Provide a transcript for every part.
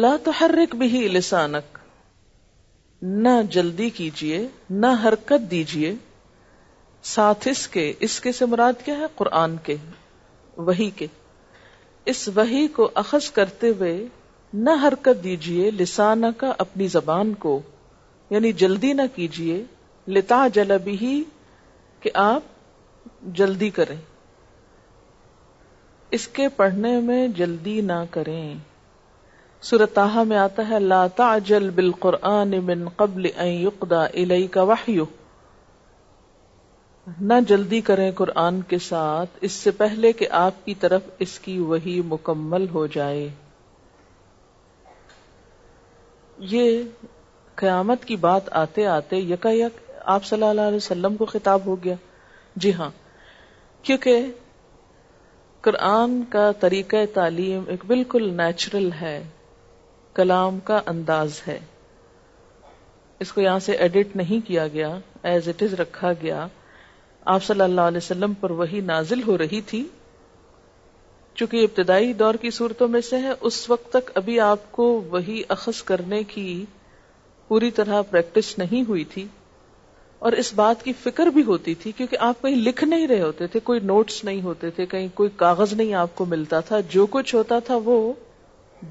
لا تحرک بھی لسانک نہ جلدی کیجئے نہ حرکت دیجئے ساتھ اس کے اس کے سے مراد کیا ہے قرآن کے وہی کے اس وہی کو اخذ کرتے ہوئے نہ حرکت دیجئے لسانہ کا اپنی زبان کو یعنی جلدی نہ کیجئے لتا جلبی کہ آپ جلدی کریں اس کے پڑھنے میں جلدی نہ کریں صورتحا میں آتا ہے لا تعجل بالقرآن من قبل ان الیک نہ جلدی کریں قرآن کے ساتھ اس سے پہلے کہ آپ کی طرف اس کی وہی مکمل ہو جائے یہ قیامت کی بات آتے آتے یکا یک آپ صلی اللہ علیہ وسلم کو خطاب ہو گیا جی ہاں کیونکہ قرآن کا طریقہ تعلیم ایک بالکل نیچرل ہے کلام کا انداز ہے اس کو یہاں سے ایڈٹ نہیں کیا گیا ایز اٹ از رکھا گیا آپ صلی اللہ علیہ وسلم پر وہی نازل ہو رہی تھی چونکہ ابتدائی دور کی صورتوں میں سے اس وقت تک ابھی آپ کو وہی اخذ کرنے کی پوری طرح پریکٹس نہیں ہوئی تھی اور اس بات کی فکر بھی ہوتی تھی کیونکہ آپ کہیں لکھ نہیں رہے ہوتے تھے کوئی نوٹس نہیں ہوتے تھے کہیں کوئی کاغذ نہیں آپ کو ملتا تھا جو کچھ ہوتا تھا وہ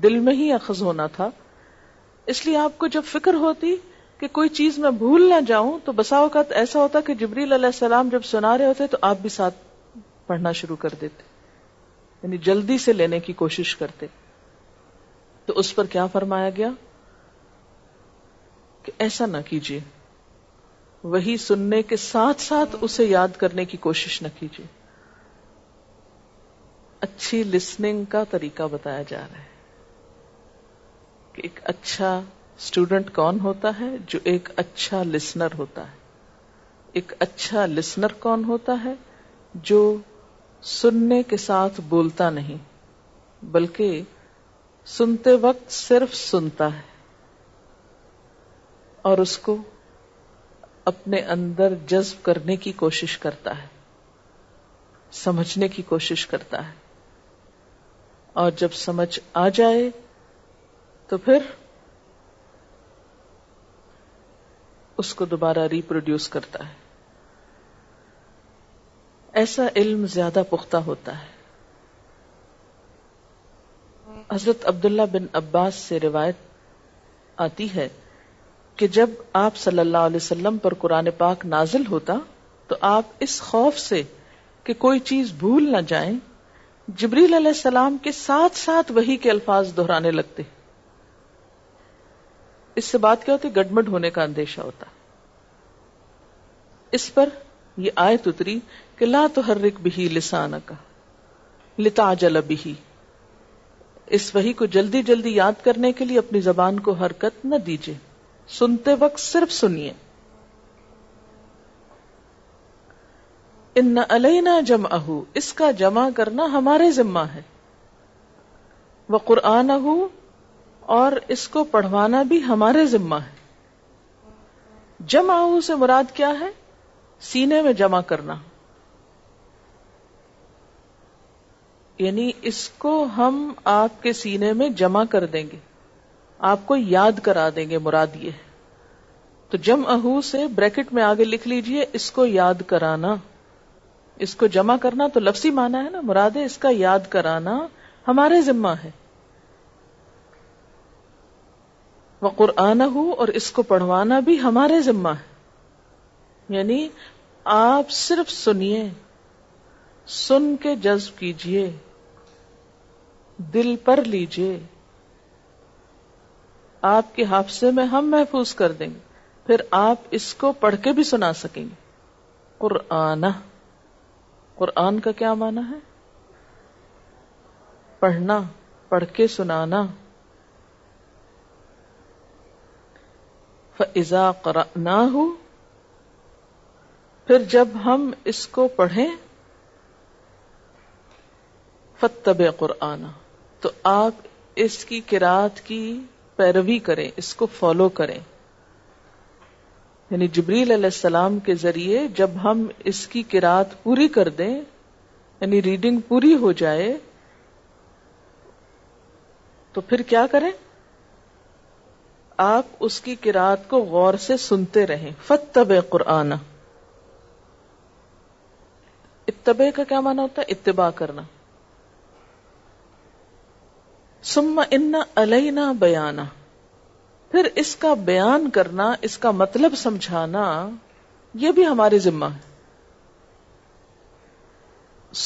دل میں ہی اخذ ہونا تھا اس لیے آپ کو جب فکر ہوتی کہ کوئی چیز میں بھول نہ جاؤں تو بسا اوقات ایسا ہوتا کہ جبریل علیہ السلام جب سنا رہے ہوتے تو آپ بھی ساتھ پڑھنا شروع کر دیتے یعنی جلدی سے لینے کی کوشش کرتے تو اس پر کیا فرمایا گیا کہ ایسا نہ کیجیے وہی سننے کے ساتھ ساتھ اسے یاد کرنے کی کوشش نہ کیجیے اچھی لسننگ کا طریقہ بتایا جا رہا ہے کہ ایک اچھا اسٹوڈنٹ کون ہوتا ہے جو ایک اچھا لسنر ہوتا ہے ایک اچھا لسنر کون ہوتا ہے جو سننے کے ساتھ بولتا نہیں بلکہ سنتے وقت صرف سنتا ہے اور اس کو اپنے اندر جذب کرنے کی کوشش کرتا ہے سمجھنے کی کوشش کرتا ہے اور جب سمجھ آ جائے تو پھر اس کو دوبارہ ریپروڈیوس کرتا ہے ایسا علم زیادہ پختہ ہوتا ہے حضرت عبداللہ بن عباس سے روایت آتی ہے کہ جب آپ صلی اللہ علیہ وسلم پر قرآن پاک نازل ہوتا تو آپ اس خوف سے کہ کوئی چیز بھول نہ جائیں جبریل علیہ السلام کے ساتھ ساتھ وہی کے الفاظ دہرانے لگتے اس سے بات کیا ہوتی گڈمڈ ہونے کا اندیشہ ہوتا اس پر یہ آئے اتری کہ لا تو ہر رک بھی لسان کا لتا جل بھی اس وہی کو جلدی جلدی یاد کرنے کے لیے اپنی زبان کو حرکت نہ دیجیے سنتے وقت صرف سنیے ان جم اہ اس کا جمع کرنا ہمارے ذمہ ہے وہ قرآن اور اس کو پڑھوانا بھی ہمارے ذمہ ہے جمع سے مراد کیا ہے سینے میں جمع کرنا یعنی اس کو ہم آپ کے سینے میں جمع کر دیں گے آپ کو یاد کرا دیں گے مراد یہ تو جم اہو سے بریکٹ میں آگے لکھ لیجئے اس کو یاد کرانا اس کو جمع کرنا تو لفظی مانا ہے نا مراد ہے اس کا یاد کرانا ہمارے ذمہ ہے وہ قرآن ہو اور اس کو پڑھوانا بھی ہمارے ذمہ ہے یعنی آپ صرف سنیے سن کے جذب کیجئے دل پر لیجئے آپ کے حافظے میں ہم محفوظ کر دیں گے پھر آپ اس کو پڑھ کے بھی سنا سکیں گے قرآن قرآن کا کیا معنی ہے پڑھنا پڑھ کے سنانا فضا نہ ہو پھر جب ہم اس کو پڑھیں فتب قرآن تو آپ اس کی کراط کی پیروی کریں اس کو فالو کریں یعنی جبریل علیہ السلام کے ذریعے جب ہم اس کی کراط پوری کر دیں یعنی ریڈنگ پوری ہو جائے تو پھر کیا کریں آپ اس کی قرآت کو غور سے سنتے رہیں فتب قرآن اتبع کا کیا مانا ہوتا ہے اتباع کرنا سما ان علینا بیانا پھر اس کا بیان کرنا اس کا مطلب سمجھانا یہ بھی ہمارے ذمہ ہے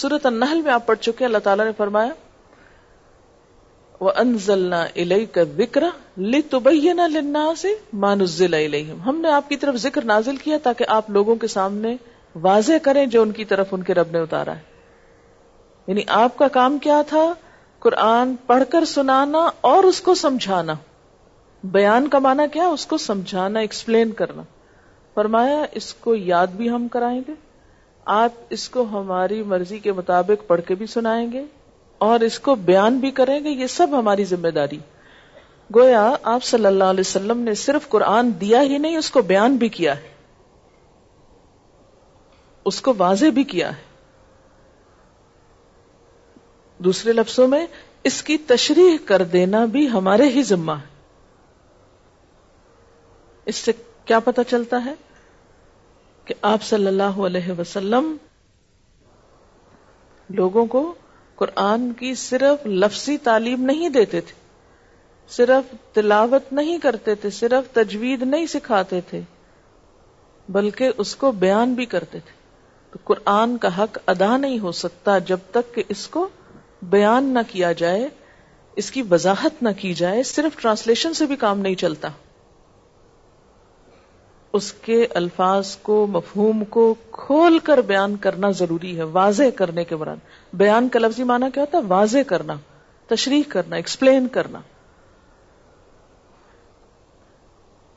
سورت النحل میں آپ پڑھ چکے اللہ تعالیٰ نے فرمایا انزلنا کا بکرا لتبین للناس ما لنا سے ہم نے آپ کی طرف ذکر نازل کیا تاکہ آپ لوگوں کے سامنے واضح کریں جو ان کی طرف ان کے رب نے اتارا ہے یعنی آپ کا کام کیا تھا قرآن پڑھ کر سنانا اور اس کو سمجھانا بیان کا معنی کیا اس کو سمجھانا ایکسپلین کرنا فرمایا اس کو یاد بھی ہم کرائیں گے آپ اس کو ہماری مرضی کے مطابق پڑھ کے بھی سنائیں گے اور اس کو بیان بھی کریں گے یہ سب ہماری ذمہ داری گویا آپ صلی اللہ علیہ وسلم نے صرف قرآن دیا ہی نہیں اس کو بیان بھی کیا ہے اس کو واضح بھی کیا ہے دوسرے لفظوں میں اس کی تشریح کر دینا بھی ہمارے ہی ذمہ ہے اس سے کیا پتا چلتا ہے کہ آپ صلی اللہ علیہ وسلم لوگوں کو قرآن کی صرف لفظی تعلیم نہیں دیتے تھے صرف تلاوت نہیں کرتے تھے صرف تجوید نہیں سکھاتے تھے بلکہ اس کو بیان بھی کرتے تھے تو قرآن کا حق ادا نہیں ہو سکتا جب تک کہ اس کو بیان نہ کیا جائے اس کی وضاحت نہ کی جائے صرف ٹرانسلیشن سے بھی کام نہیں چلتا اس کے الفاظ کو مفہوم کو کھول کر بیان کرنا ضروری ہے واضح کرنے کے بران بیان کا لفظی معنی کیا ہوتا ہے واضح کرنا تشریح کرنا ایکسپلین کرنا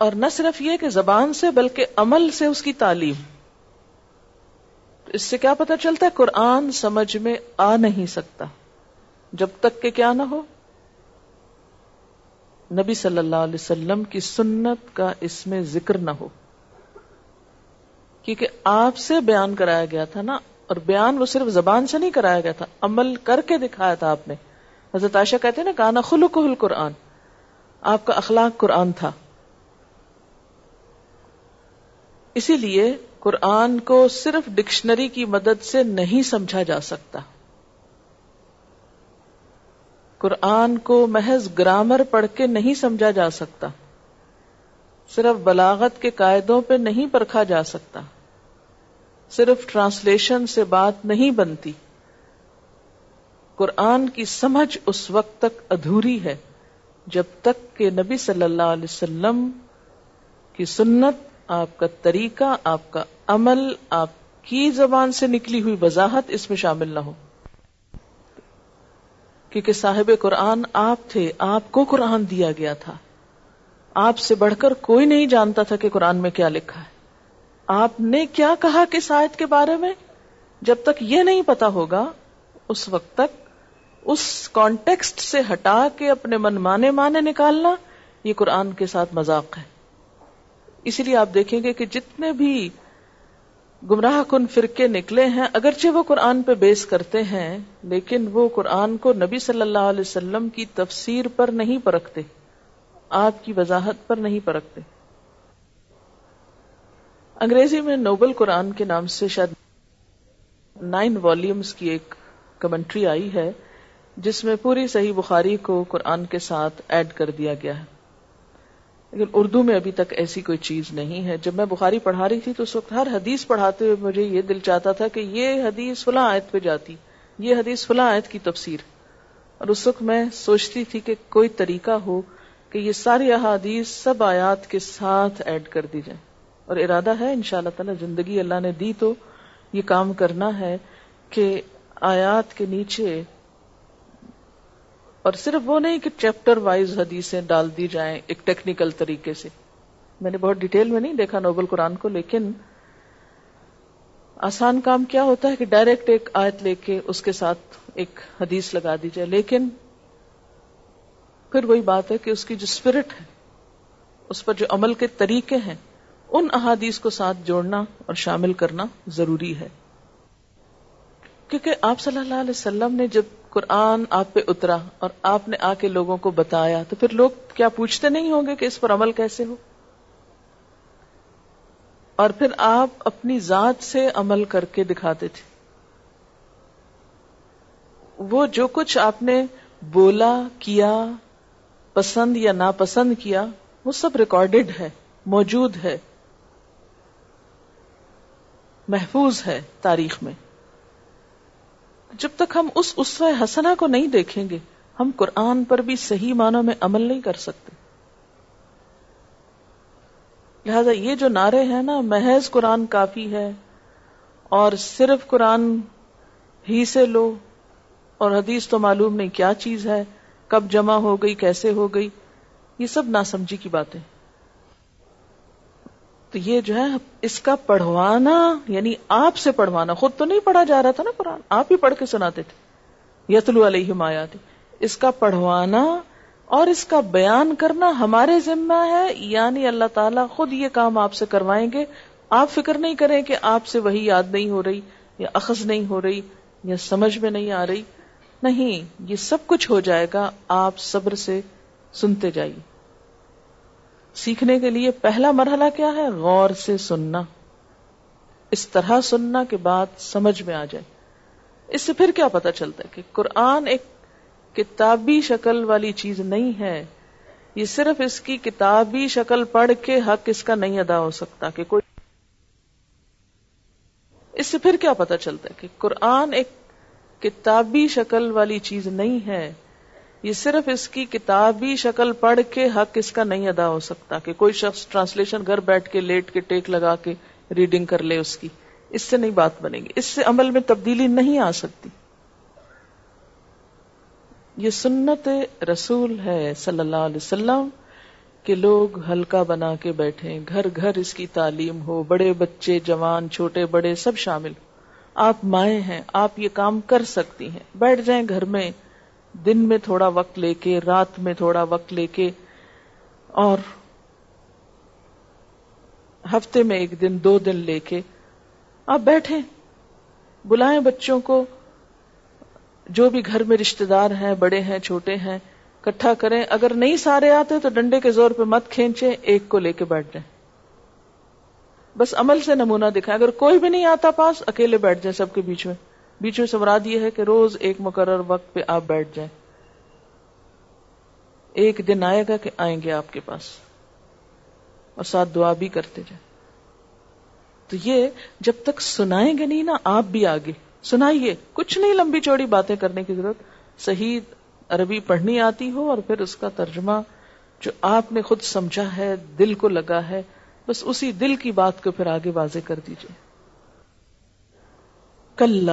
اور نہ صرف یہ کہ زبان سے بلکہ عمل سے اس کی تعلیم اس سے کیا پتا چلتا ہے قرآن سمجھ میں آ نہیں سکتا جب تک کہ کیا نہ ہو نبی صلی اللہ علیہ وسلم کی سنت کا اس میں ذکر نہ ہو کیونکہ آپ سے بیان کرایا گیا تھا نا اور بیان وہ صرف زبان سے نہیں کرایا گیا تھا عمل کر کے دکھایا تھا آپ نے حضرت عائشہ کہتے نا خلو کل قرآن آپ کا اخلاق قرآن تھا اسی لیے قرآن کو صرف ڈکشنری کی مدد سے نہیں سمجھا جا سکتا قرآن کو محض گرامر پڑھ کے نہیں سمجھا جا سکتا صرف بلاغت کے قاعدوں پہ نہیں پرکھا جا سکتا صرف ٹرانسلیشن سے بات نہیں بنتی قرآن کی سمجھ اس وقت تک ادھوری ہے جب تک کہ نبی صلی اللہ علیہ وسلم کی سنت آپ کا طریقہ آپ کا عمل آپ کی زبان سے نکلی ہوئی وضاحت اس میں شامل نہ ہو کیونکہ صاحب قرآن آپ تھے آپ کو قرآن دیا گیا تھا آپ سے بڑھ کر کوئی نہیں جانتا تھا کہ قرآن میں کیا لکھا ہے آپ نے کیا کہا کس آیت کے بارے میں جب تک یہ نہیں پتا ہوگا اس وقت تک اس کانٹیکسٹ سے ہٹا کے اپنے منمانے مانے نکالنا یہ قرآن کے ساتھ مذاق ہے اسی لیے آپ دیکھیں گے کہ جتنے بھی گمراہ کن فرقے نکلے ہیں اگرچہ وہ قرآن پہ بیس کرتے ہیں لیکن وہ قرآن کو نبی صلی اللہ علیہ وسلم کی تفسیر پر نہیں پرکھتے آپ کی وضاحت پر نہیں پرکھتے انگریزی میں نوبل قرآن کے نام سے شاید نائن والیومز کی ایک کمنٹری آئی ہے جس میں پوری صحیح بخاری کو قرآن کے ساتھ ایڈ کر دیا گیا ہے لیکن اردو میں ابھی تک ایسی کوئی چیز نہیں ہے جب میں بخاری پڑھا رہی تھی تو اس وقت ہر حدیث پڑھاتے ہوئے مجھے یہ دل چاہتا تھا کہ یہ حدیث فلاں آیت پہ جاتی یہ حدیث فلاں آیت کی تفسیر اور اس وقت میں سوچتی تھی کہ کوئی طریقہ ہو کہ یہ ساری احادیث سب آیات کے ساتھ ایڈ کر دی جائیں اور ارادہ ہے ان شاء اللہ تعالیٰ زندگی اللہ نے دی تو یہ کام کرنا ہے کہ آیات کے نیچے اور صرف وہ نہیں کہ چیپٹر وائز حدیثیں ڈال دی جائیں ایک ٹیکنیکل طریقے سے میں نے بہت ڈیٹیل میں نہیں دیکھا نوبل قرآن کو لیکن آسان کام کیا ہوتا ہے کہ ڈائریکٹ ایک آیت لے کے اس کے ساتھ ایک حدیث لگا دی جائے لیکن پھر وہی بات ہے کہ اس کی جو اسپرٹ ہے اس پر جو عمل کے طریقے ہیں ان احادیث کو ساتھ جوڑنا اور شامل کرنا ضروری ہے کیونکہ آپ صلی اللہ علیہ وسلم نے جب قرآن آپ پہ اترا اور آپ نے آ کے لوگوں کو بتایا تو پھر لوگ کیا پوچھتے نہیں ہوں گے کہ اس پر عمل کیسے ہو اور پھر آپ اپنی ذات سے عمل کر کے دکھاتے تھے وہ جو کچھ آپ نے بولا کیا پسند یا ناپسند کیا وہ سب ریکارڈڈ ہے موجود ہے محفوظ ہے تاریخ میں جب تک ہم اس اسوہ حسنا کو نہیں دیکھیں گے ہم قرآن پر بھی صحیح معنوں میں عمل نہیں کر سکتے لہذا یہ جو نعرے ہیں نا محض قرآن کافی ہے اور صرف قرآن ہی سے لو اور حدیث تو معلوم نہیں کیا چیز ہے کب جمع ہو گئی کیسے ہو گئی یہ سب ناسمجھی کی باتیں تو یہ جو ہے اس کا پڑھوانا یعنی آپ سے پڑھوانا خود تو نہیں پڑھا جا رہا تھا نا قرآن آپ ہی پڑھ کے سناتے تھے یتلو علیہ تھی اس کا پڑھوانا اور اس کا بیان کرنا ہمارے ذمہ ہے یعنی اللہ تعالیٰ خود یہ کام آپ سے کروائیں گے آپ فکر نہیں کریں کہ آپ سے وہی یاد نہیں ہو رہی یا اخذ نہیں ہو رہی یا سمجھ میں نہیں آ رہی نہیں یہ سب کچھ ہو جائے گا آپ صبر سے سنتے جائیے سیکھنے کے لیے پہلا مرحلہ کیا ہے غور سے سننا اس طرح سننا کے بعد سمجھ میں آ جائے اس سے پھر کیا پتا چلتا ہے کہ قرآن ایک کتابی شکل والی چیز نہیں ہے یہ صرف اس کی کتابی شکل پڑھ کے حق اس کا نہیں ادا ہو سکتا کہ کوئی اس سے پھر کیا پتا چلتا ہے کہ قرآن ایک کتابی شکل والی چیز نہیں ہے یہ صرف اس کی کتابی شکل پڑھ کے حق اس کا نہیں ادا ہو سکتا کہ کوئی شخص ٹرانسلیشن گھر بیٹھ کے لیٹ کے ٹیک لگا کے ریڈنگ کر لے اس کی اس سے نہیں بات بنے گی اس سے عمل میں تبدیلی نہیں آ سکتی یہ سنت رسول ہے صلی اللہ علیہ وسلم کہ لوگ ہلکا بنا کے بیٹھے گھر گھر اس کی تعلیم ہو بڑے بچے جوان چھوٹے بڑے سب شامل آپ مائیں ہیں آپ یہ کام کر سکتی ہیں بیٹھ جائیں گھر میں دن میں تھوڑا وقت لے کے رات میں تھوڑا وقت لے کے اور ہفتے میں ایک دن دو دن لے کے آپ بیٹھے بلائیں بچوں کو جو بھی گھر میں رشتے دار ہیں بڑے ہیں چھوٹے ہیں کٹھا کریں اگر نہیں سارے آتے تو ڈنڈے کے زور پہ مت کھینچے ایک کو لے کے بیٹھ جائیں بس عمل سے نمونہ دکھائیں اگر کوئی بھی نہیں آتا پاس اکیلے بیٹھ جائیں سب کے بیچ میں بیچ میں سمراد یہ ہے کہ روز ایک مقرر وقت پہ آپ بیٹھ جائیں ایک دن آئے گا کہ آئیں گے آپ کے پاس اور ساتھ دعا بھی کرتے جائیں تو یہ جب تک سنائیں گے نہیں نا آپ بھی آگے سنائیے کچھ نہیں لمبی چوڑی باتیں کرنے کی ضرورت صحیح عربی پڑھنی آتی ہو اور پھر اس کا ترجمہ جو آپ نے خود سمجھا ہے دل کو لگا ہے بس اسی دل کی بات کو پھر آگے واضح کر دیجیے کل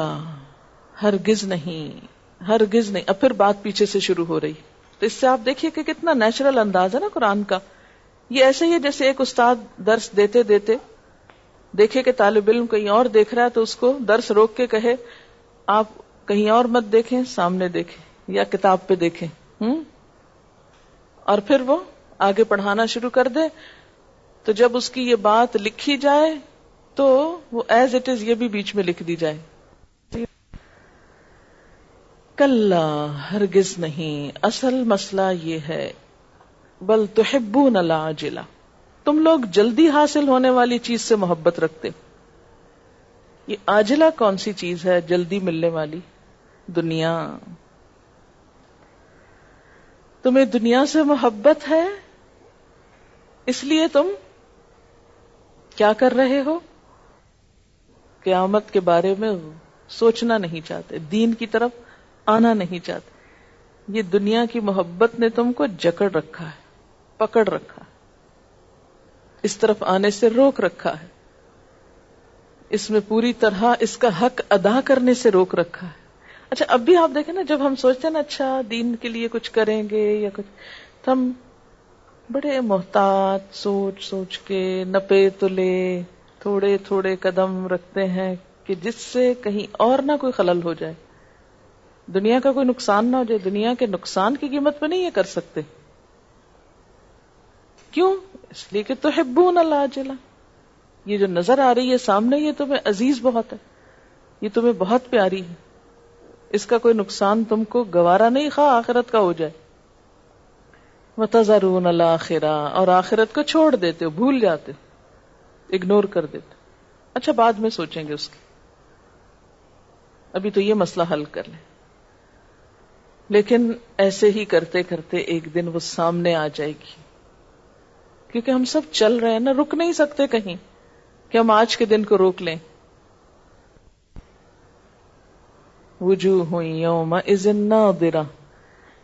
ہرگز نہیں ہرگز نہیں اب پھر بات پیچھے سے شروع ہو رہی تو اس سے آپ دیکھیے کہ کتنا نیچرل انداز ہے نا قرآن کا یہ ایسے ہی ہے جیسے ایک استاد درس دیتے دیتے دیکھے کہ طالب علم کہیں اور دیکھ رہا ہے تو اس کو درس روک کے کہے آپ کہیں اور مت دیکھیں سامنے دیکھیں یا کتاب پہ دیکھیں ہوں اور پھر وہ آگے پڑھانا شروع کر دے تو جب اس کی یہ بات لکھی جائے تو وہ ایز اٹ از یہ بھی بیچ میں لکھ دی جائے کل ہرگز نہیں اصل مسئلہ یہ ہے بل تحبو نلا جلا تم لوگ جلدی حاصل ہونے والی چیز سے محبت رکھتے یہ آجلا کون سی چیز ہے جلدی ملنے والی دنیا تمہیں دنیا سے محبت ہے اس لیے تم کیا کر رہے ہو قیامت کے بارے میں سوچنا نہیں چاہتے دین کی طرف آنا نہیں چاہتے یہ دنیا کی محبت نے تم کو جکڑ رکھا ہے پکڑ رکھا ہے اس طرف آنے سے روک رکھا ہے اس میں پوری طرح اس کا حق ادا کرنے سے روک رکھا ہے اچھا اب بھی آپ دیکھیں نا جب ہم سوچتے ہیں نا اچھا دین کے لیے کچھ کریں گے یا کچھ تو ہم بڑے محتاط سوچ سوچ کے نپے تلے تھوڑے تھوڑے قدم رکھتے ہیں کہ جس سے کہیں اور نہ کوئی خلل ہو جائے دنیا کا کوئی نقصان نہ ہو جائے دنیا کے نقصان کی قیمت پہ نہیں یہ کر سکتے کیوں اس لیے کہ تو ہبون یہ جو نظر آ رہی ہے سامنے یہ تمہیں عزیز بہت ہے یہ تمہیں بہت پیاری ہے اس کا کوئی نقصان تم کو گوارا نہیں خواہ آخرت کا ہو جائے متضرون رون اور آخرت کو چھوڑ دیتے ہو بھول جاتے ہو اگنور کر دیتے اچھا بعد میں سوچیں گے اس کی ابھی تو یہ مسئلہ حل کر لیں لیکن ایسے ہی کرتے کرتے ایک دن وہ سامنے آ جائے گی کیونکہ ہم سب چل رہے ہیں نا رک نہیں سکتے کہیں کہ ہم آج کے دن کو روک لیں وجو ہو درا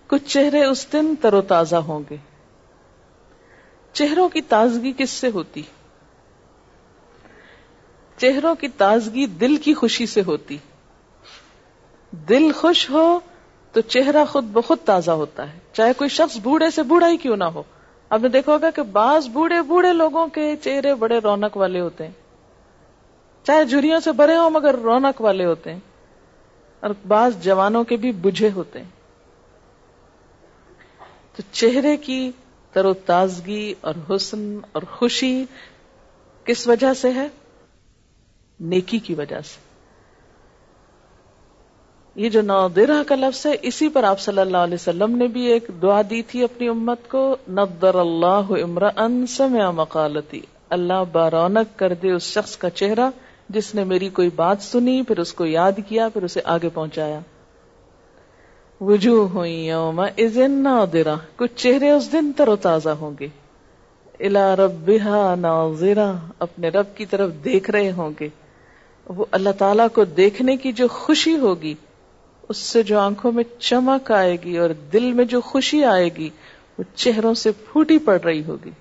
کچھ چہرے اس دن تر و تازہ ہوں گے چہروں کی تازگی کس سے ہوتی چہروں کی تازگی دل کی خوشی سے ہوتی دل خوش ہو تو چہرہ خود بخود تازہ ہوتا ہے چاہے کوئی شخص بوڑھے سے بوڑھا ہی کیوں نہ ہو اب نے دیکھا ہوگا کہ بعض بوڑھے بوڑھے لوگوں کے چہرے بڑے رونق والے ہوتے ہیں چاہے جھریوں سے بڑے ہوں مگر رونق والے ہوتے ہیں اور بعض جوانوں کے بھی بجھے ہوتے ہیں تو چہرے کی تر و تازگی اور حسن اور خوشی کس وجہ سے ہے نیکی کی وجہ سے یہ جو نادرہ کا لفظ ہے اسی پر آپ صلی اللہ علیہ وسلم نے بھی ایک دعا دی تھی اپنی امت کو ندر اللہ مقالتی اللہ بارونق کر دے اس شخص کا چہرہ جس نے میری کوئی بات سنی پھر اس کو یاد کیا پھر اسے آگے پہنچایا وجوہ یوم اذن نادرہ کچھ چہرے اس دن تر و تازہ ہوں گے الا رب ناظرہ اپنے رب کی طرف دیکھ رہے ہوں گے وہ اللہ تعالی کو دیکھنے کی جو خوشی ہوگی اس سے جو آنکھوں میں چمک آئے گی اور دل میں جو خوشی آئے گی وہ چہروں سے پھوٹی پڑ رہی ہوگی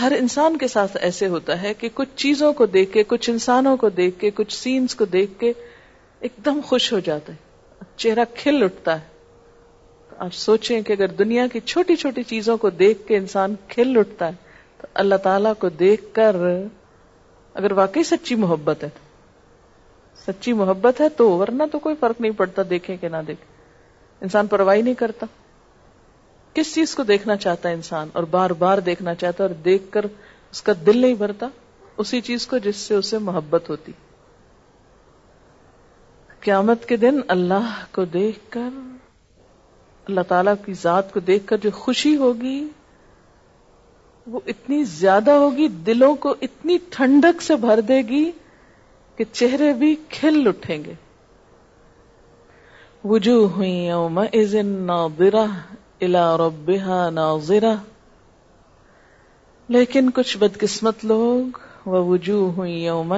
ہر انسان کے ساتھ ایسے ہوتا ہے کہ کچھ چیزوں کو دیکھ کے کچھ انسانوں کو دیکھ کے کچھ سینز کو دیکھ کے ایک دم خوش ہو جاتا ہے چہرہ کھل اٹھتا ہے آپ سوچیں کہ اگر دنیا کی چھوٹی چھوٹی چیزوں کو دیکھ کے انسان کھل اٹھتا ہے تو اللہ تعالی کو دیکھ کر اگر واقعی سچی محبت ہے تو سچی محبت ہے تو ورنہ تو کوئی فرق نہیں پڑتا دیکھے کہ نہ دیکھے انسان پرواہی نہیں کرتا کس چیز کو دیکھنا چاہتا ہے انسان اور بار بار دیکھنا چاہتا ہے اور دیکھ کر اس کا دل نہیں بھرتا اسی چیز کو جس سے اسے محبت ہوتی قیامت کے دن اللہ کو دیکھ کر اللہ تعالی کی ذات کو دیکھ کر جو خوشی ہوگی وہ اتنی زیادہ ہوگی دلوں کو اتنی ٹھنڈک سے بھر دے گی کہ چہرے بھی کھل اٹھیں گے وجو ہوئی یوم ازم ناظرہ زرا ربها ناظرہ لیکن کچھ بدقسمت لوگ وہ وجو ہوئی اوم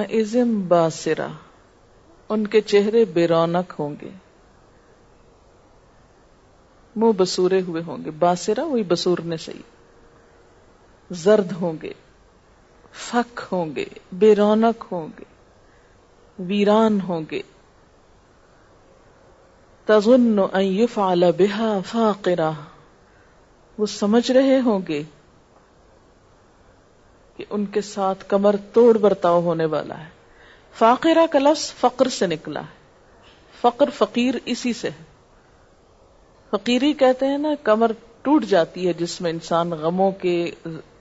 باسرا ان کے چہرے بے رونق ہوں گے منہ بسورے ہوئے ہوں گے باسرا وہی بسورنے سے ہی زرد ہوں گے فک ہوں گے بے رونق ہوں گے ویران ہوں گے تزن فال بحا فاقرہ وہ سمجھ رہے ہوں گے کہ ان کے ساتھ کمر توڑ برتاؤ ہونے والا ہے فاقرہ کا لفظ فقر سے نکلا ہے فقر فقیر اسی سے ہے فقیری کہتے ہیں نا کمر ٹوٹ جاتی ہے جس میں انسان غموں کے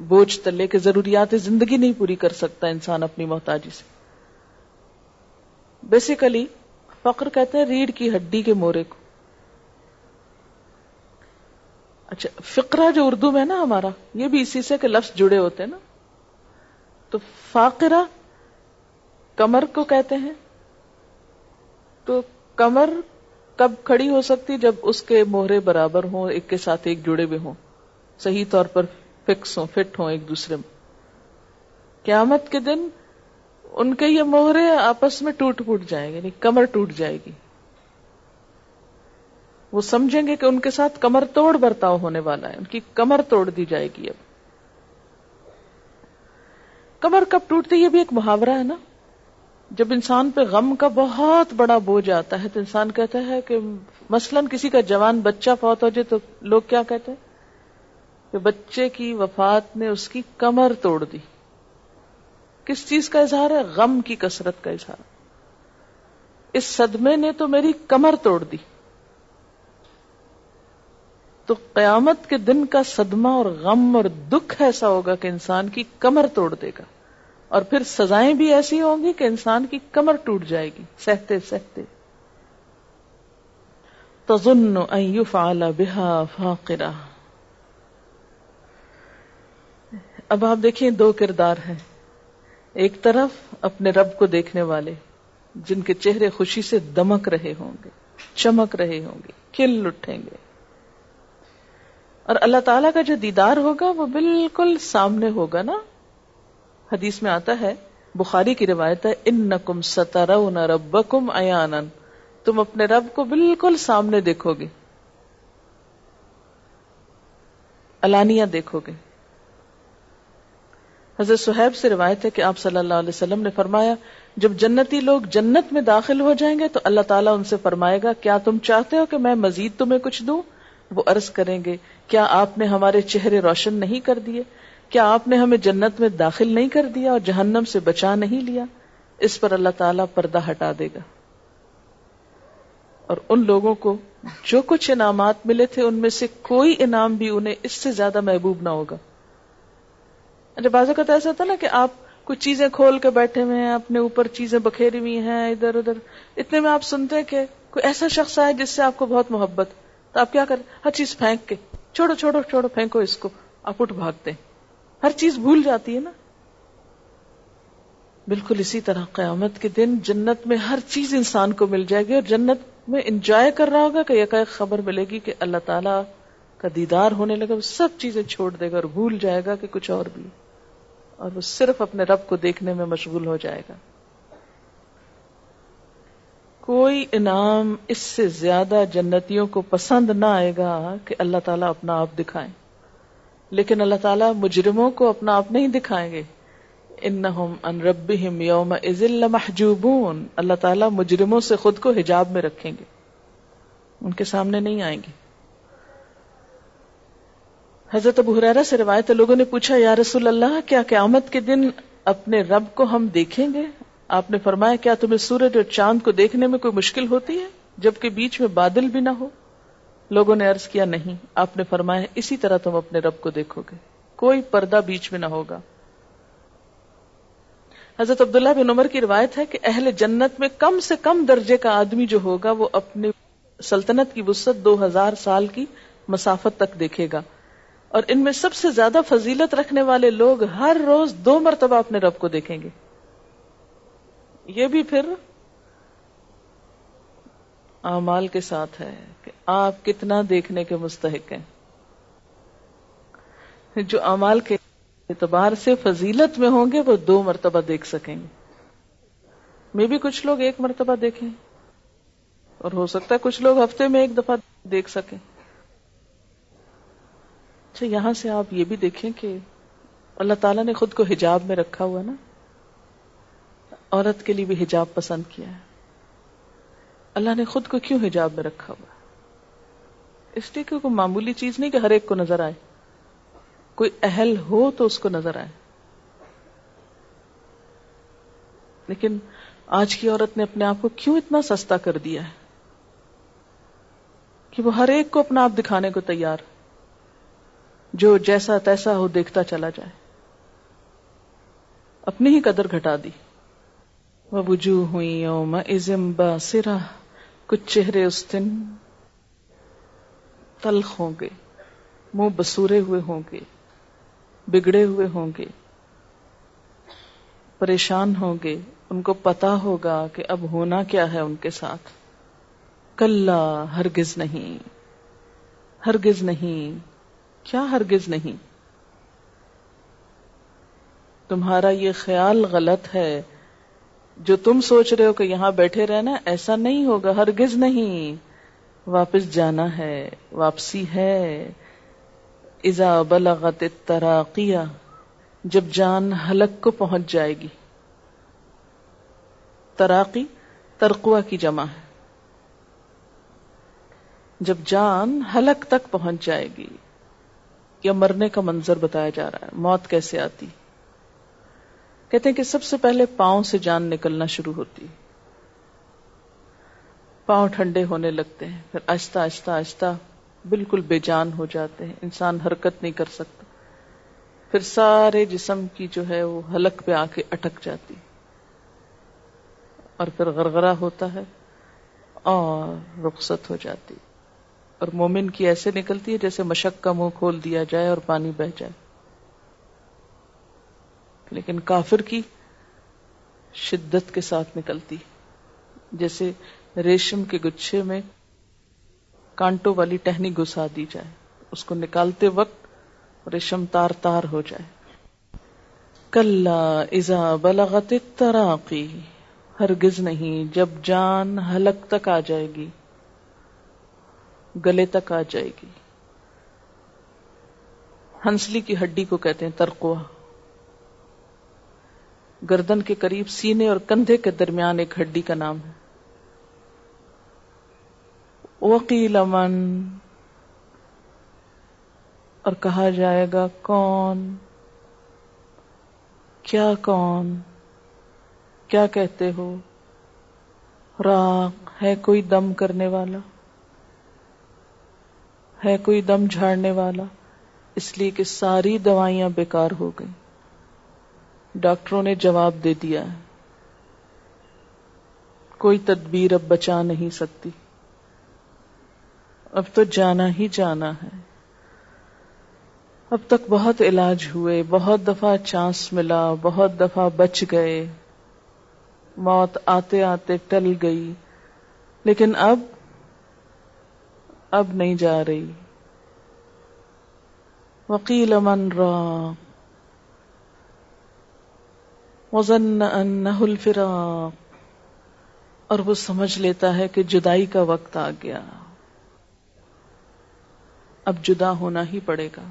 بوجھ تلے کے ضروریات زندگی نہیں پوری کر سکتا انسان اپنی محتاجی سے بیسیکلی فخر کہتے ہیں ریڑھ کی ہڈی کے مورے کو اچھا فقرہ جو اردو میں نا ہمارا یہ بھی اسی سے کہ لفظ جڑے ہوتے ہیں نا تو فاقرہ کمر کو کہتے ہیں تو کمر کب کھڑی ہو سکتی جب اس کے موہرے برابر ہوں ایک کے ساتھ ایک جڑے بھی ہوں صحیح طور پر فکس ہوں فٹ ہوں ایک دوسرے میں قیامت کے دن ان کے یہ موہرے آپس میں ٹوٹ پوٹ جائیں گے یعنی کمر ٹوٹ جائے گی وہ سمجھیں گے کہ ان کے ساتھ کمر توڑ برتاؤ ہونے والا ہے ان کی کمر توڑ دی جائے گی اب کمر کب ٹوٹتی یہ بھی ایک محاورہ ہے نا جب انسان پہ غم کا بہت بڑا بوجھ آتا ہے تو انسان کہتا ہے کہ مثلا کسی کا جوان بچہ فوت ہو جائے تو لوگ کیا کہتے ہیں کہ بچے کی وفات نے اس کی کمر توڑ دی کس چیز کا اظہار ہے غم کی کثرت کا اظہار اس صدمے نے تو میری کمر توڑ دی تو قیامت کے دن کا صدمہ اور غم اور دکھ ایسا ہوگا کہ انسان کی کمر توڑ دے گا اور پھر سزائیں بھی ایسی ہوں گی کہ انسان کی کمر ٹوٹ جائے گی سہتے سہتے تو ذن بحا فاقرہ اب آپ دیکھیں دو کردار ہیں ایک طرف اپنے رب کو دیکھنے والے جن کے چہرے خوشی سے دمک رہے ہوں گے چمک رہے ہوں گے کل اٹھیں گے اور اللہ تعالی کا جو دیدار ہوگا وہ بالکل سامنے ہوگا نا حدیث میں آتا ہے بخاری کی روایت ہے ان نقم رب کم تم اپنے رب کو بالکل سامنے دیکھو گے الانیا دیکھو گے حضرت صحیب سے روایت ہے کہ آپ صلی اللہ علیہ وسلم نے فرمایا جب جنتی لوگ جنت میں داخل ہو جائیں گے تو اللہ تعالیٰ ان سے فرمائے گا کیا تم چاہتے ہو کہ میں مزید تمہیں کچھ دوں وہ عرض کریں گے کیا آپ نے ہمارے چہرے روشن نہیں کر دیے کیا آپ نے ہمیں جنت میں داخل نہیں کر دیا اور جہنم سے بچا نہیں لیا اس پر اللہ تعالیٰ پردہ ہٹا دے گا اور ان لوگوں کو جو کچھ انعامات ملے تھے ان میں سے کوئی انعام بھی انہیں اس سے زیادہ محبوب نہ ہوگا اچھا بازو کا تو ایسا تھا نا کہ آپ کچھ چیزیں کھول کے بیٹھے ہوئے ہیں اپنے اوپر چیزیں بکھیری ہوئی ہیں ادھر ادھر اتنے میں آپ سنتے ہیں کہ کوئی ایسا شخص آئے جس سے آپ کو بہت محبت تو آپ کیا کریں ہر چیز پھینک کے چھوڑو چھوڑو چھوڑو پھینکو اس کو آپ اٹھ بھاگتے ہیں ہر چیز بھول جاتی ہے نا بالکل اسی طرح قیامت کے دن جنت میں ہر چیز انسان کو مل جائے گی اور جنت میں انجوائے کر رہا ہوگا کہ ایک خبر ملے گی کہ اللہ تعالیٰ کا دیدار ہونے لگا وہ سب چیزیں چھوڑ دے گا اور بھول جائے گا کہ کچھ اور بھی اور وہ صرف اپنے رب کو دیکھنے میں مشغول ہو جائے گا کوئی انعام اس سے زیادہ جنتیوں کو پسند نہ آئے گا کہ اللہ تعالیٰ اپنا آپ دکھائیں لیکن اللہ تعالیٰ مجرموں کو اپنا آپ نہیں دکھائیں گے انہم ان ربہم یوم اذل محجوبون اللہ تعالیٰ مجرموں سے خود کو حجاب میں رکھیں گے ان کے سامنے نہیں آئیں گے حضرت ابو حرارا سے روایت ہے لوگوں نے پوچھا یا رسول اللہ کیا قیامت کے دن اپنے رب کو ہم دیکھیں گے آپ نے فرمایا کیا تمہیں سورج اور چاند کو دیکھنے میں کوئی مشکل ہوتی ہے جبکہ بیچ میں بادل بھی نہ ہو لوگوں نے عرض کیا نہیں آپ نے فرمایا اسی طرح تم اپنے رب کو دیکھو گے کوئی پردہ بیچ میں نہ ہوگا حضرت عبداللہ بن عمر کی روایت ہے کہ اہل جنت میں کم سے کم درجے کا آدمی جو ہوگا وہ اپنی سلطنت کی وسط دو ہزار سال کی مسافت تک دیکھے گا اور ان میں سب سے زیادہ فضیلت رکھنے والے لوگ ہر روز دو مرتبہ اپنے رب کو دیکھیں گے یہ بھی پھر اعمال کے ساتھ ہے کہ آپ کتنا دیکھنے کے مستحق ہیں جو اعمال کے اعتبار سے فضیلت میں ہوں گے وہ دو مرتبہ دیکھ سکیں گے میں بھی کچھ لوگ ایک مرتبہ دیکھیں اور ہو سکتا ہے کچھ لوگ ہفتے میں ایک دفعہ دیکھ سکیں اچھا یہاں سے آپ یہ بھی دیکھیں کہ اللہ تعالیٰ نے خود کو حجاب میں رکھا ہوا نا عورت کے لیے بھی حجاب پسند کیا ہے اللہ نے خود کو کیوں حجاب میں رکھا ہوا اس لیے کہ کوئی معمولی چیز نہیں کہ ہر ایک کو نظر آئے کوئی اہل ہو تو اس کو نظر آئے لیکن آج کی عورت نے اپنے آپ کو کیوں اتنا سستا کر دیا ہے کہ وہ ہر ایک کو اپنا آپ دکھانے کو تیار ہے جو جیسا تیسا ہو دیکھتا چلا جائے اپنی ہی قدر گھٹا دی مجو ہوئی او مزم سرا کچھ چہرے اس دن تلخ ہوں گے منہ بسورے ہوئے ہوں گے بگڑے ہوئے ہوں گے پریشان ہوں گے ان کو پتا ہوگا کہ اب ہونا کیا ہے ان کے ساتھ کلا ہرگز نہیں ہرگز نہیں کیا ہرگز نہیں تمہارا یہ خیال غلط ہے جو تم سوچ رہے ہو کہ یہاں بیٹھے رہنا ایسا نہیں ہوگا ہرگز نہیں واپس جانا ہے واپسی ہے ازا بلاغت تراقیہ جب جان حلق کو پہنچ جائے گی تراقی ترقوا کی جمع ہے جب جان حلق تک پہنچ جائے گی یا مرنے کا منظر بتایا جا رہا ہے موت کیسے آتی کہتے ہیں کہ سب سے پہلے پاؤں سے جان نکلنا شروع ہوتی پاؤں ٹھنڈے ہونے لگتے ہیں پھر آہستہ آہستہ آہستہ بالکل بے جان ہو جاتے ہیں انسان حرکت نہیں کر سکتا پھر سارے جسم کی جو ہے وہ حلق پہ آ کے اٹک جاتی اور پھر غرغرہ ہوتا ہے اور رخصت ہو جاتی اور مومن کی ایسے نکلتی ہے جیسے مشک کا منہ کھول دیا جائے اور پانی بہ جائے لیکن کافر کی شدت کے ساتھ نکلتی جیسے ریشم کے گچھے میں کانٹوں والی ٹہنی گسا دی جائے اس کو نکالتے وقت ریشم تار تار ہو جائے کل ازا بلغت تراقی ہرگز نہیں جب جان حلق تک آ جائے گی گلے تک آ جائے گی ہنسلی کی ہڈی کو کہتے ہیں ترکوا گردن کے قریب سینے اور کندھے کے درمیان ایک ہڈی کا نام ہے وکیل امن اور کہا جائے گا کون کیا کون کیا کہتے ہو راک ہے کوئی دم کرنے والا ہے کوئی دم جھاڑنے والا اس لیے کہ ساری دوائیاں بیکار ہو گئی ڈاکٹروں نے جواب دے دیا ہے کوئی تدبیر اب بچا نہیں سکتی اب تو جانا ہی جانا ہے اب تک بہت علاج ہوئے بہت دفعہ چانس ملا بہت دفعہ بچ گئے موت آتے آتے ٹل گئی لیکن اب اب نہیں جا رہی وکیل من را وزن الفراق اور وہ سمجھ لیتا ہے کہ جدائی کا وقت آ گیا اب جدا ہونا ہی پڑے گا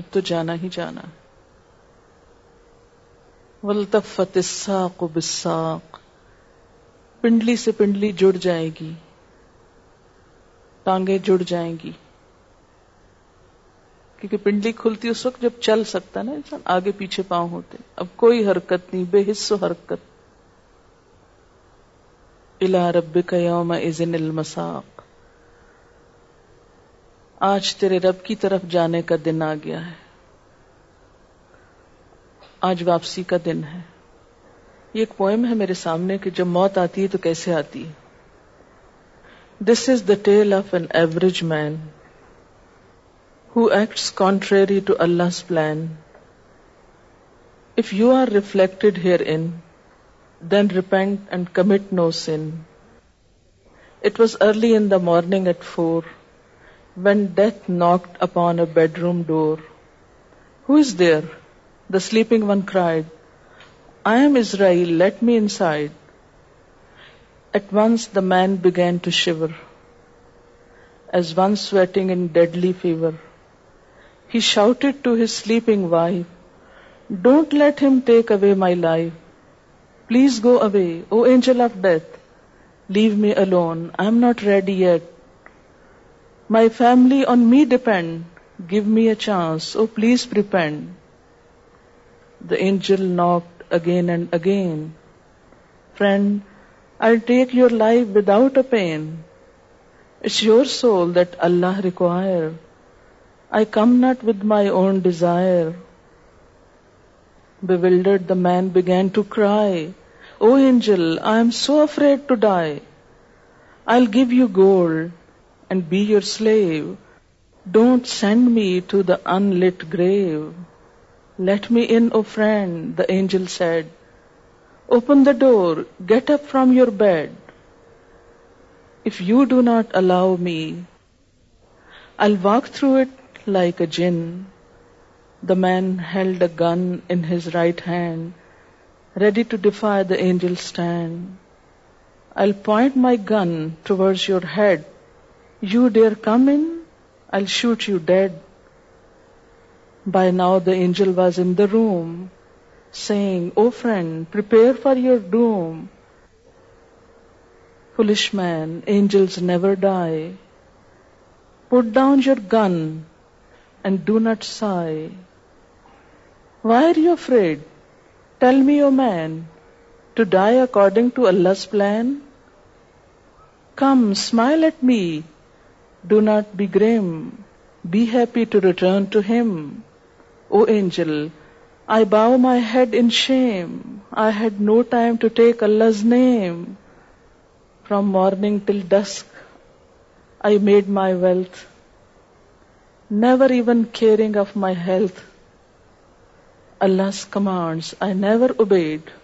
اب تو جانا ہی جانا ولطفت بالساق پنڈلی سے پنڈلی جڑ جائے گی ٹانگیں جڑ جائیں گی کیونکہ پنڈلی کھلتی اس وقت جب چل سکتا نا انسان آگے پیچھے پاؤں ہوتے اب کوئی حرکت نہیں بے حص و حرکت الا رب کا یوم ازن المساق آج تیرے رب کی طرف جانے کا دن آ گیا ہے آج واپسی کا دن ہے یہ ایک پوئم ہے میرے سامنے کہ جب موت آتی ہے تو کیسے آتی ہے This is the tale of an average man who acts contrary to Allah's plan. If you are reflected herein, then repent and commit no sin. It was early in the morning at 4, when death knocked upon a bedroom door. "Who is there?" the sleeping one cried. "I am Israel, let me inside." At once the man began to shiver, as one sweating in deadly fever. He shouted to his sleeping wife, "Don't let him take away my life. Please go away, O angel of death. Leave me alone. I am not ready yet. My family on me depend. Give me a chance. Oh, please repent." The angel knocked again and again. "Friend, I'll take your life without a pain. It's your soul that Allah require. I come not with my own desire. Bewildered, the man began to cry, O angel, I am so afraid to die. I'll give you gold and be your slave. Don't send me to the unlit grave. Let me in, O friend, the angel said. Open the door, get up from your bed. If you do not allow me, I'll walk through it like a jinn. The man held a gun in his right hand, ready to defy the angel's stand. I'll point my gun towards your head. You dare come in, I'll shoot you dead. By now the angel was in the room saying, "O friend, prepare for your doom. Foolish man, angels never die. Put down your gun and do not sigh. Why are you afraid? Tell me, O man, to die according to Allah's plan? Come, smile at me. Do not be grim. Be happy to return to Him. O angel, I bow my head in shame. I had no time to take Allah's name. From morning till dusk, I made my wealth, never even caring of my health. Allah's commands I never obeyed,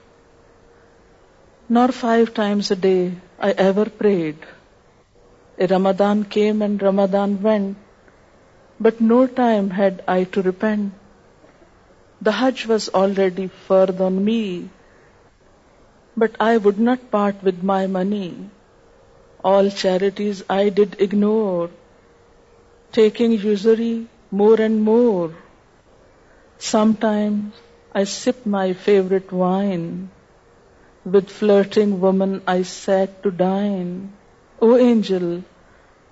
nor 5 times a day I ever prayed. Ramadan came and Ramadan went, but no time had I to repent. The Hajj was already farz on me, but I would not part with my money. All charities I did ignore, taking usury more and more. Sometimes I sip my favorite wine, with flirting woman I sat to dine. O angel,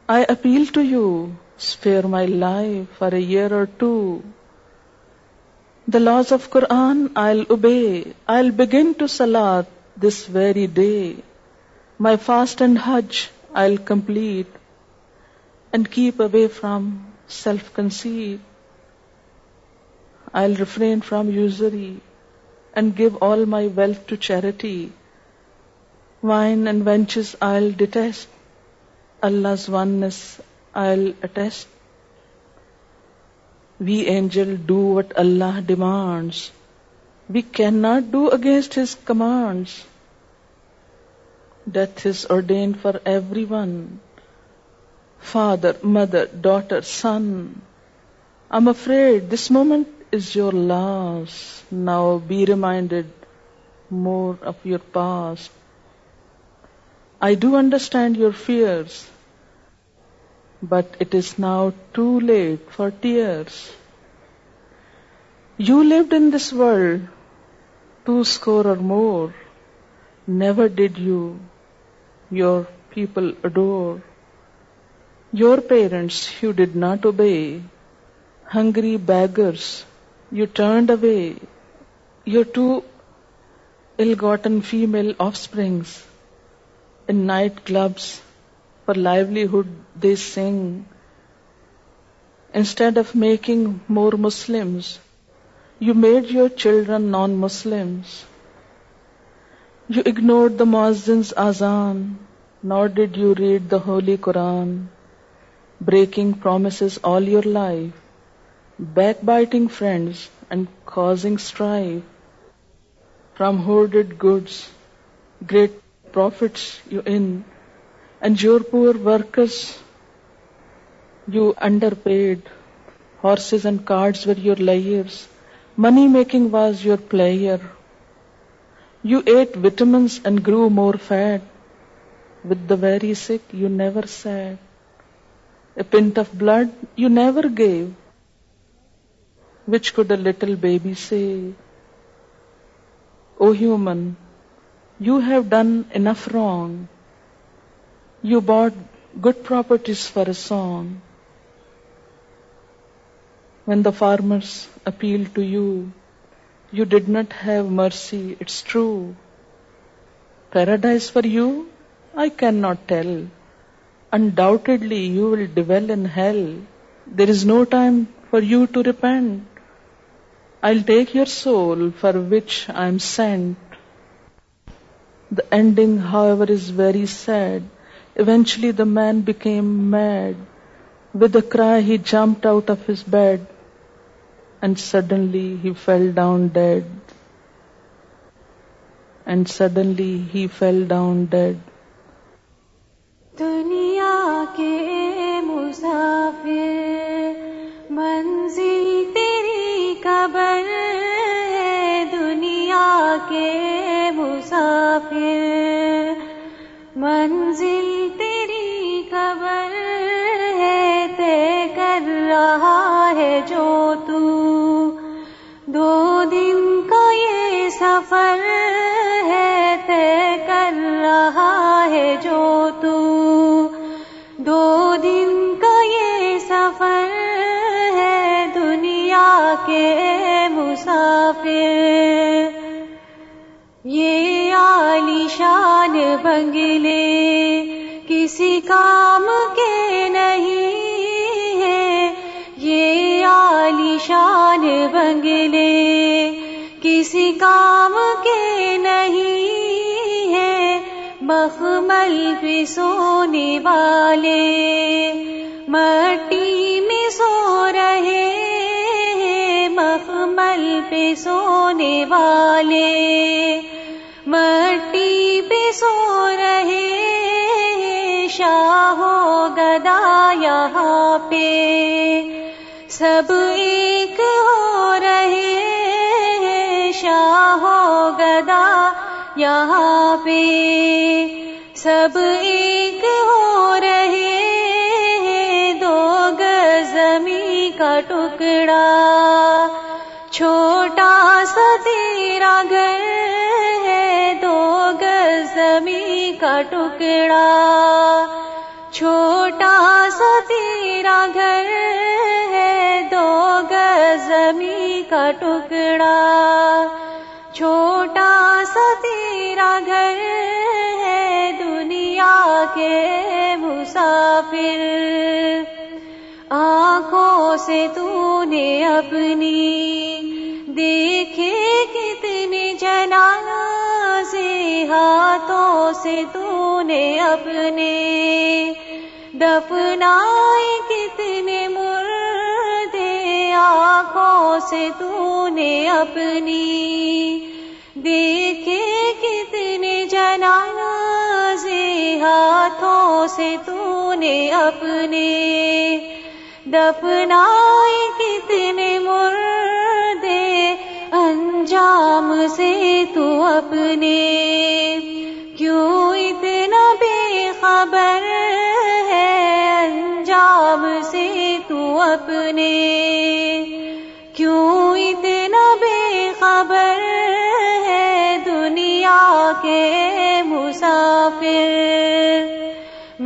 I appeal to you, spare my life for a year or two. The laws of Quran I'll obey. I'll begin to Salat this very day. My fast and Hajj I'll complete and keep away from self-conceit. I'll refrain from usury and give all my wealth to charity. Wine and wenches I'll detest. Allah's oneness I'll attest. We angel do what Allah demands. We cannot do against His commands. Death is ordained for everyone. Father, mother, daughter, son. I'm afraid this moment is your last. Now be reminded more of your past. I do understand your fears. But it is now too late for tears. You lived in this world 200 or more. Never did you your people adore. Your parents you did not obey. Hungry beggars you turned away. Your two ill-gotten female offsprings in nightclubs for livelihood they sing. Instead of making more Muslims, you made your children non-Muslims. You ignored the muazzin's azan, nor did you read the Holy Quran, breaking promises all your life, backbiting friends and causing strife. From hoarded goods, great profits you in, and your poor workers, you underpaid. Horses and carts were your liars. Money making was your pleasure. You ate vitamins and grew more fat. With the very sick you never sat. A pint of blood you never gave. Which could a little baby say? O human, you have done enough wrong. You bought good properties for a song. When the farmers appealed to you, you did not have mercy, it's true. Paradise for you? I cannot tell. Undoubtedly you will dwell in hell. There is no time for you to repent. I'll take your soul for which I am sent. The ending, however, is very sad. Eventually the man became mad with a cry he jumped out of his bed and suddenly he fell down dead and suddenly he fell down dead دنیا کے مسافر منزل تیری قبر دنیا کے مسافر مسافر یہ عالی شان بنگلے کسی کام کے نہیں ہے یہ عالی شان بنگلے کسی کام کے نہیں ہے مخمل پہ سونے والے مٹی والے مٹی پہ سو رہے شاہ ہو گدا یہاں پہ سب ایک ہو رہے شاہ ہو گدا یہاں پہ سب ایک ہو رہے دو گز زمیں کا ٹکڑا میرا گھر ہے دو گز زمین کا ٹکڑا چھوٹا سا تیرا گھر ہے دو گز زمین کا ٹکڑا چھوٹا سا تیرا گھر ہے دنیا کے مسافر آنکھوں سے تو نے اپنی دیکھے کتنے جنازے ہاتھوں سے تو نے اپنے دفنائے کتنے مردے آنکھوں سے تو نے اپنی دیکھے کتنے جنازے ہاتھوں سے تو نے اپنے دفنائے کتنے مر شام سے تو اپنے کیوں اتنا بے خبر ہے انجام سے تو اپنے کیوں اتنا بے خبر ہے دنیا کے مسافر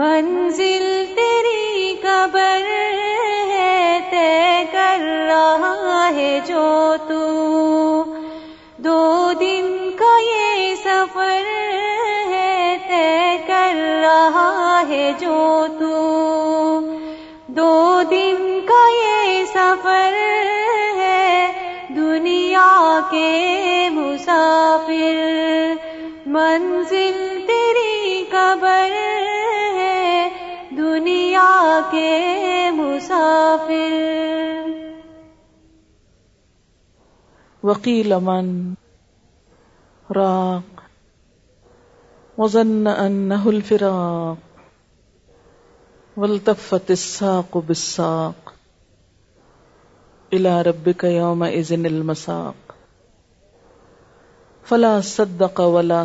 منزل تیری قبر ہے تے کر رہا ہے جو تو جو تو دو دن کا یہ سفر ہے دنیا کے مسافر منزل تیری قبر ہے دنیا کے مسافر وکیل امن راک مذ انہ الفراق المساق فلا صدق ولا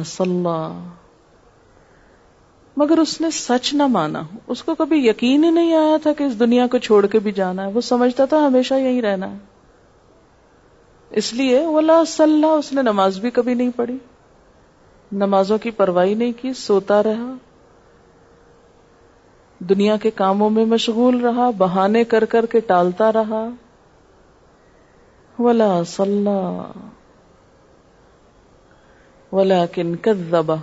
مگر اس نے سچ نہ مانا اس کو کبھی یقین ہی نہیں آیا تھا کہ اس دنیا کو چھوڑ کے بھی جانا ہے وہ سمجھتا تھا ہمیشہ یہی رہنا ہے اس لیے ولا صلاح اس نے نماز بھی کبھی نہیں پڑھی نمازوں کی پرواہی نہیں کی سوتا رہا دنیا کے کاموں میں مشغول رہا بہانے کر کر کے ٹالتا رہا صلی ولا کن زبا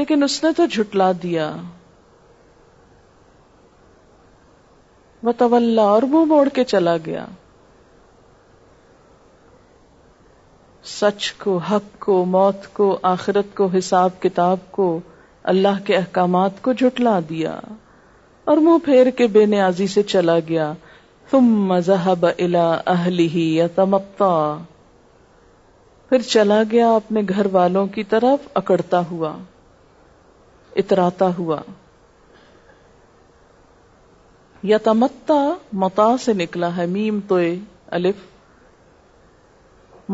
لیکن اس نے تو جھٹلا دیا وہ تو منہ موڑ کے چلا گیا سچ کو حق کو موت کو آخرت کو حساب کتاب کو اللہ کے احکامات کو جھٹلا دیا اور منہ پھیر کے بے نیازی سے چلا گیا تم مذہب الا اہلی یا تمکتا پھر چلا گیا اپنے گھر والوں کی طرف اکڑتا ہوا اتراتا ہوا یا تمکتا متا سے نکلا ہے میم تو الف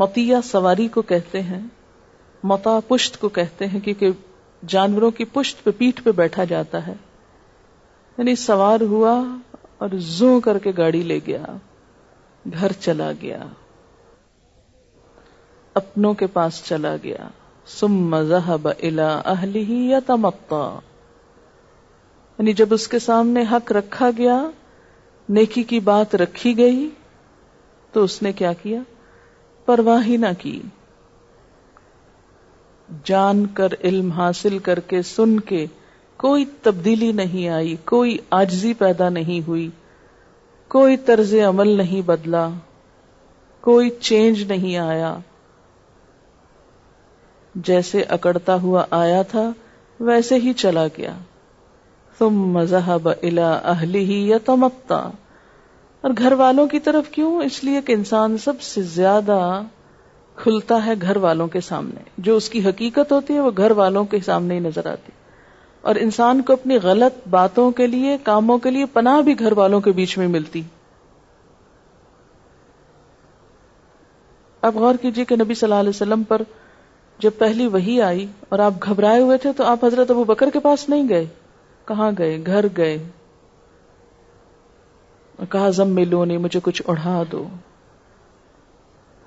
متیا سواری کو کہتے ہیں متا پشت کو کہتے ہیں کیونکہ جانوروں کی پشت پہ پیٹھ پہ بیٹھا جاتا ہے یعنی سوار ہوا اور زو کر کے گاڑی لے گیا گھر چلا گیا اپنوں کے پاس چلا گیا اہلی تمکا یعنی جب اس کے سامنے حق رکھا گیا نیکی کی بات رکھی گئی تو اس نے کیا کیا پرواہ ہی نہ کی جان کر علم حاصل کر کے سن کے کوئی تبدیلی نہیں آئی کوئی آجزی پیدا نہیں ہوئی کوئی طرز عمل نہیں بدلا کوئی چینج نہیں آیا جیسے اکڑتا ہوا آیا تھا ویسے ہی چلا گیا تم مذہب الا اہلی ہی یا تمکتا اور گھر والوں کی طرف کیوں اس لیے کہ انسان سب سے زیادہ کھلتا ہے گھر والوں کے سامنے جو اس کی حقیقت ہوتی ہے وہ گھر والوں کے سامنے ہی نظر آتی اور انسان کو اپنی غلط باتوں کے لیے کاموں کے لیے پناہ بھی گھر والوں کے بیچ میں ملتی آپ غور کیجیے کہ نبی صلی اللہ علیہ وسلم پر جب پہلی وہی آئی اور آپ گھبرائے ہوئے تھے تو آپ حضرت ابو بکر کے پاس نہیں گئے کہاں گئے گھر گئے کہا زم میں نے مجھے کچھ اڑھا دو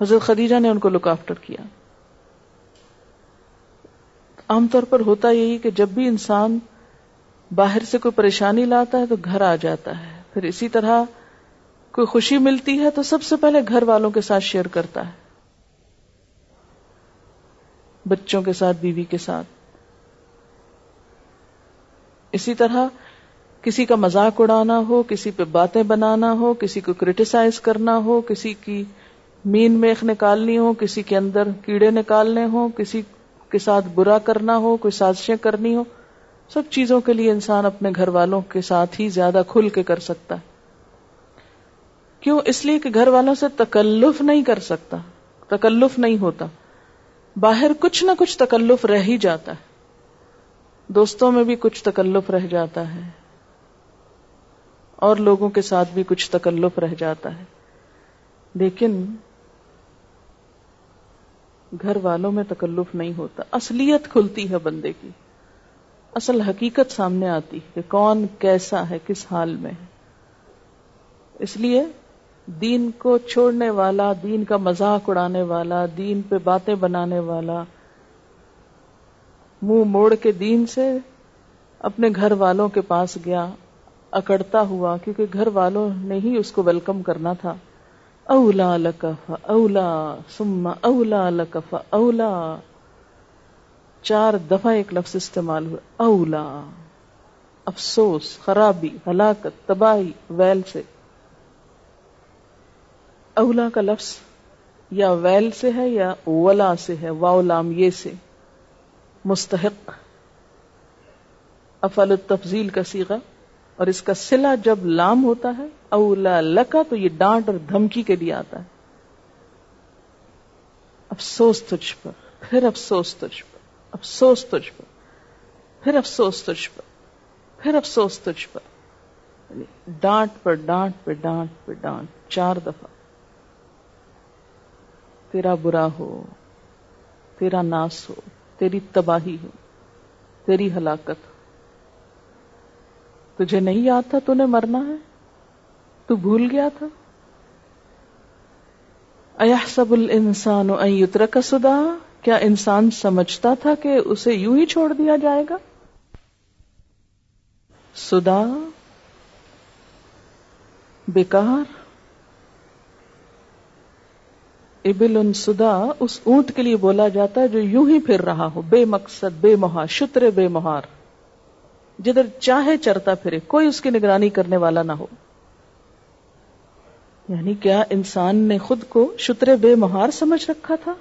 حضرت خدیجہ نے ان کو لک آفٹر کیا عام طور پر ہوتا یہی کہ جب بھی انسان باہر سے کوئی پریشانی لاتا ہے تو گھر آ جاتا ہے پھر اسی طرح کوئی خوشی ملتی ہے تو سب سے پہلے گھر والوں کے ساتھ شیئر کرتا ہے بچوں کے ساتھ بیوی کے ساتھ اسی طرح کسی کا مزاق اڑانا ہو کسی پہ باتیں بنانا ہو کسی کو کریٹیسائز کرنا ہو کسی کی مین میخ نکالنی ہو کسی کے اندر کیڑے نکالنے ہوں کسی کے ساتھ برا کرنا ہو کوئی سازشیں کرنی ہو سب چیزوں کے لیے انسان اپنے گھر والوں کے ساتھ ہی زیادہ کھل کے کر سکتا ہے کیوں اس لیے کہ گھر والوں سے تکلف نہیں کر سکتا تکلف نہیں ہوتا باہر کچھ نہ کچھ تکلف رہ ہی جاتا ہے دوستوں میں بھی کچھ تکلف رہ جاتا ہے اور لوگوں کے ساتھ بھی کچھ تکلف رہ جاتا ہے لیکن گھر والوں میں تکلف نہیں ہوتا اصلیت کھلتی ہے بندے کی اصل حقیقت سامنے آتی کہ کون کیسا ہے کس حال میں ہے اس لیے دین کو چھوڑنے والا دین کا مزاق اڑانے والا دین پہ باتیں بنانے والا منہ موڑ کے دین سے اپنے گھر والوں کے پاس گیا اکڑتا ہوا کیونکہ گھر والوں نے ہی اس کو ویلکم کرنا تھا اولا لکف اولا سما اولا لکف اولا چار دفعہ ایک لفظ استعمال ہوا اولا افسوس خرابی ہلاکت تباہی ویل سے اولا کا لفظ یا ویل سے ہے یا اولا سے ہے واؤلام سے مستحق افل التفضیل کا سیغا اور اس کا سلا جب لام ہوتا ہے اولا لکا تو یہ ڈانٹ اور دھمکی کے لیے آتا ہے افسوس تجھ پر پھر افسوس تجھ پر افسوس تجھ پر پھر افسوس تجھ پر پھر افسوس تجھ پر یعنی ڈانٹ پر ڈانٹ پہ ڈانٹ پہ ڈانٹ چار دفعہ تیرا برا ہو تیرا ناس ہو تیری تباہی ہو تیری ہلاکت ہو تجھے نہیں یاد تھا تو نے مرنا ہے تو بھول گیا تھا سب انسان کا سدا کیا انسان سمجھتا تھا کہ اسے یوں ہی چھوڑ دیا جائے گا سدا بیکار ابل ان سدا اس اونٹ کے لیے بولا جاتا ہے جو یوں ہی پھر رہا ہو بے مقصد بے مہار شتر بے مہار جدھر چاہے چرتا پھرے کوئی اس کی نگرانی کرنے والا نہ ہو یعنی کیا انسان نے خود کو شتر بے مہار سمجھ رکھا تھا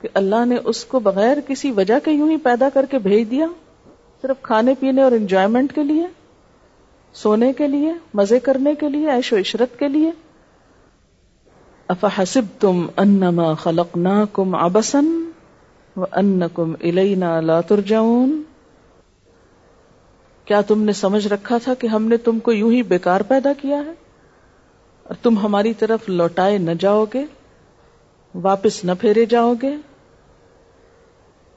کہ اللہ نے اس کو بغیر کسی وجہ کے یوں ہی پیدا کر کے بھیج دیا صرف کھانے پینے اور انجوائےمنٹ کے لیے سونے کے لیے مزے کرنے کے لیے عیش و عشرت کے لیے اف تم ان خلق نا کم آبسن کم الینا لاتر جاؤن کیا تم نے سمجھ رکھا تھا کہ ہم نے تم کو یوں ہی بیکار پیدا کیا ہے اور تم ہماری طرف لوٹائے نہ جاؤ گے واپس نہ پھیرے جاؤ گے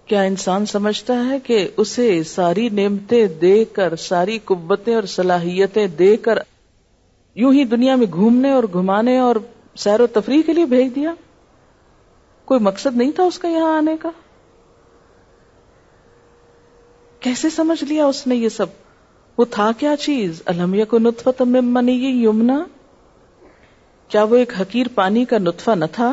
کیا انسان سمجھتا ہے کہ اسے ساری نعمتیں دے کر ساری قوتیں اور صلاحیتیں دے کر یوں ہی دنیا میں گھومنے اور گھمانے اور سیر و تفریح کے لیے بھیج دیا کوئی مقصد نہیں تھا اس کا یہاں آنے کا کیسے سمجھ لیا اس نے یہ سب وہ تھا کیا چیز الحمد کو وہ ایک یہ پانی کا نتفا نہ تھا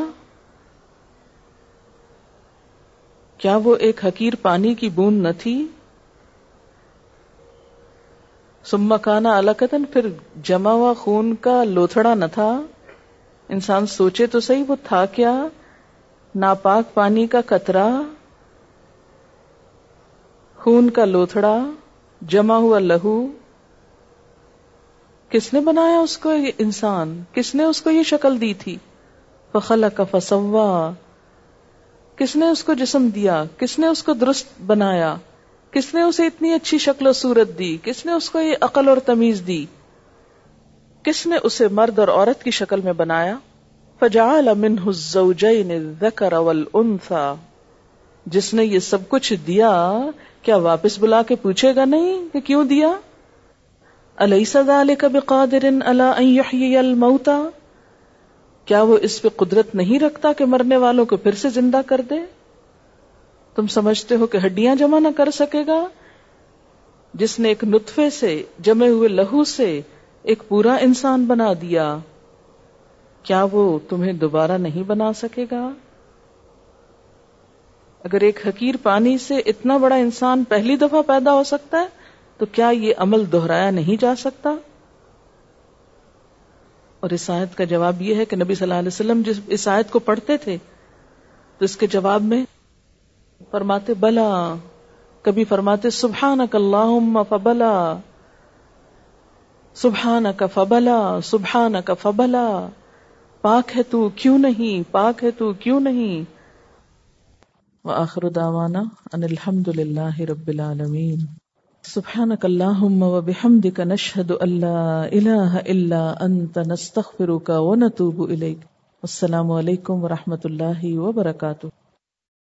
کیا وہ ایک حقیر پانی کی بوند نہ تھی کانا الکتن پھر جمع ہوا خون کا لوتھڑا نہ تھا انسان سوچے تو صحیح وہ تھا کیا ناپاک پانی کا قطرہ خون کا لوتھڑا جمع ہوا لہو کس نے بنایا اس کو یہ انسان کس نے اس کو یہ شکل دی تھی فخلا کا فسوا کس نے اس کو جسم دیا کس نے اس کو درست بنایا کس نے اسے اتنی اچھی شکل و صورت دی کس نے اس کو یہ عقل اور تمیز دی کس نے اسے مرد اور عورت کی شکل میں بنایا فجال اول انا جس نے یہ سب کچھ دیا کیا واپس بلا کے پوچھے گا نہیں کہ کیوں دیا علیہ سدا علیہ کیا وہ اس پہ قدرت نہیں رکھتا کہ مرنے والوں کو پھر سے زندہ کر دے تم سمجھتے ہو کہ ہڈیاں جمع نہ کر سکے گا جس نے ایک نطفے سے جمے ہوئے لہو سے ایک پورا انسان بنا دیا کیا وہ تمہیں دوبارہ نہیں بنا سکے گا اگر ایک حقیر پانی سے اتنا بڑا انسان پہلی دفعہ پیدا ہو سکتا ہے تو کیا یہ عمل دہرایا نہیں جا سکتا اور اس آیت کا جواب یہ ہے کہ نبی صلی اللہ علیہ وسلم جس اس آیت کو پڑھتے تھے تو اس کے جواب میں فرماتے بلا کبھی فرماتے سبحانک اللہم فبلا سبحانک فبلا سبحانک فبلا پاک ہے تو کیوں نہیں پاک ہے تو کیوں نہیں وآخر دعوانا ان ان الحمد للہ رب العالمین سبحانك لا الا انت آخرداوان السلام علیکم و اللہ وبرکاتہ